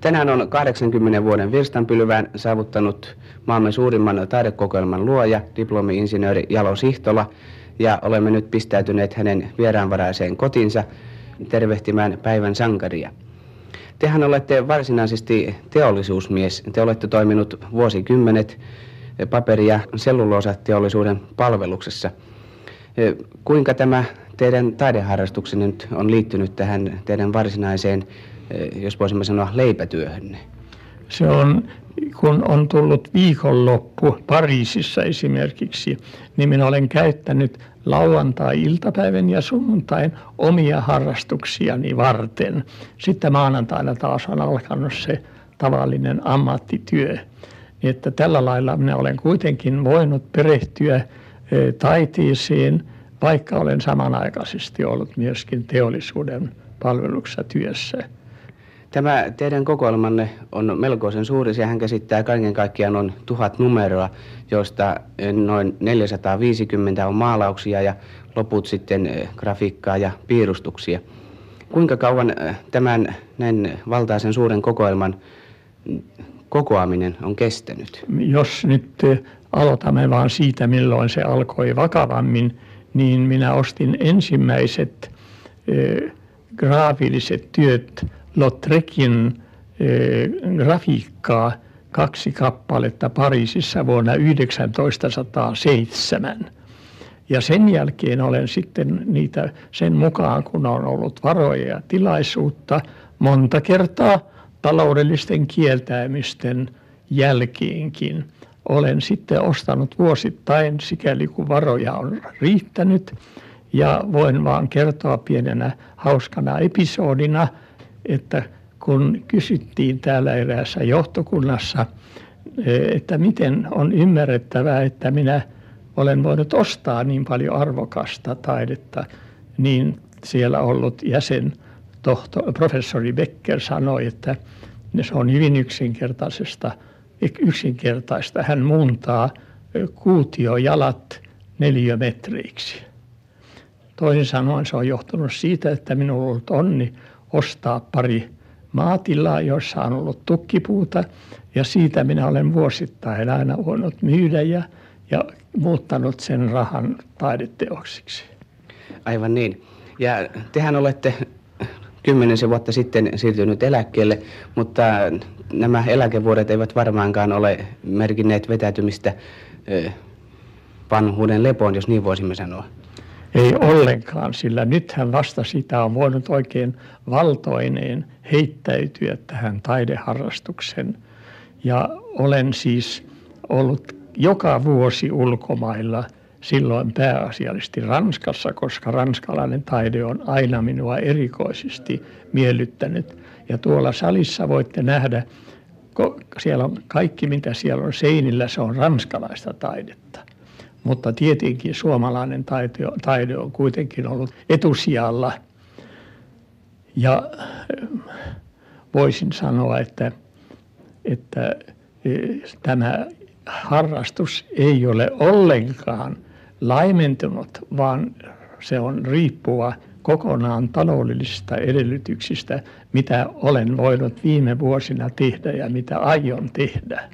Tänään on 80 vuoden virstanpylvään saavuttanut maamme suurimman taidekokoelman luoja, diplomi-insinööri Jalo Sihtola, ja olemme nyt pistäytyneet hänen vieraanvaraiseen kotinsa tervehtimään päivän sankaria. Tehän olette varsinaisesti teollisuusmies. Te olette toiminut vuosikymmenet paperi- ja selluloosateollisuuden palveluksessa. Kuinka tämä teidän taideharrastuksenne nyt on liittynyt tähän teidän varsinaiseen, jos voisimme sanoa, leipätyöhönne? Se on, kun on tullut viikonloppu Pariisissa esimerkiksi, niin minä olen käyttänyt lauantai-iltapäivän ja sunnuntain omia harrastuksiani varten. Sitten maanantaina taas on alkanut se tavallinen ammattityö. Että tällä lailla minä olen kuitenkin voinut perehtyä taiteeseen, vaikka olen samanaikaisesti ollut myöskin teollisuuden palveluksessa työssä. Tämä teidän kokoelmanne on melkoisen suuri. Sehän käsittää kaiken kaikkiaan noin tuhat numeroa, joista noin 450 on maalauksia ja loput sitten grafiikkaa ja piirustuksia. Kuinka kauan tämän näin valtaisen suuren kokoelman kokoaminen on kestänyt? Jos nyt aloitamme vaan siitä, milloin se alkoi vakavammin, niin minä ostin ensimmäiset graafilliset työt Lautrecin grafiikkaa kaksi kappaletta Pariisissa vuonna 1907. Ja sen jälkeen olen sitten niitä sen mukaan, kun on ollut varoja ja tilaisuutta, monta kertaa taloudellisten kieltäymisten jälkeenkin olen sitten ostanut vuosittain sikäli kun varoja on riittänyt. Ja voin vaan kertoa pienenä hauskana episodina, että kun kysyttiin täällä eräässä johtokunnassa, että miten on ymmärrettävää, että minä olen voinut ostaa niin paljon arvokasta taidetta, niin siellä ollut jäsen, tohto, professori Becker sanoi, että se on hyvin yksinkertaisesta, yksinkertaista. Hän muuntaa kuutiojalat neliömetreiksi. Toisin sanoen se on johtunut siitä, että minulla on ollut onni ostaa pari maatilaa, jossa on ollut tukkipuuta ja siitä minä olen vuosittain aina voinut myydä ja, ja muuttanut sen rahan taideteoksiksi. Aivan niin. Ja tehän olette kymmenisen vuotta sitten siirtynyt eläkkeelle, mutta nämä eläkevuodet eivät varmaankaan ole merkinneet vetäytymistä vanhuuden lepoon, jos niin voisimme sanoa. Ei ollenkaan, sillä nythän vasta sitä on voinut oikein valtoineen heittäytyä tähän taideharrastuksen. Ja olen siis ollut joka vuosi ulkomailla, silloin pääasiallisesti Ranskassa, koska ranskalainen taide on aina minua erikoisesti miellyttänyt. Ja tuolla salissa voitte nähdä, siellä on kaikki mitä siellä on seinillä, se on ranskalaista taidetta mutta tietenkin suomalainen taide, taide on kuitenkin ollut etusijalla. Ja voisin sanoa, että, että e, tämä harrastus ei ole ollenkaan laimentunut, vaan se on riippua kokonaan taloudellisista edellytyksistä, mitä olen voinut viime vuosina tehdä ja mitä aion tehdä.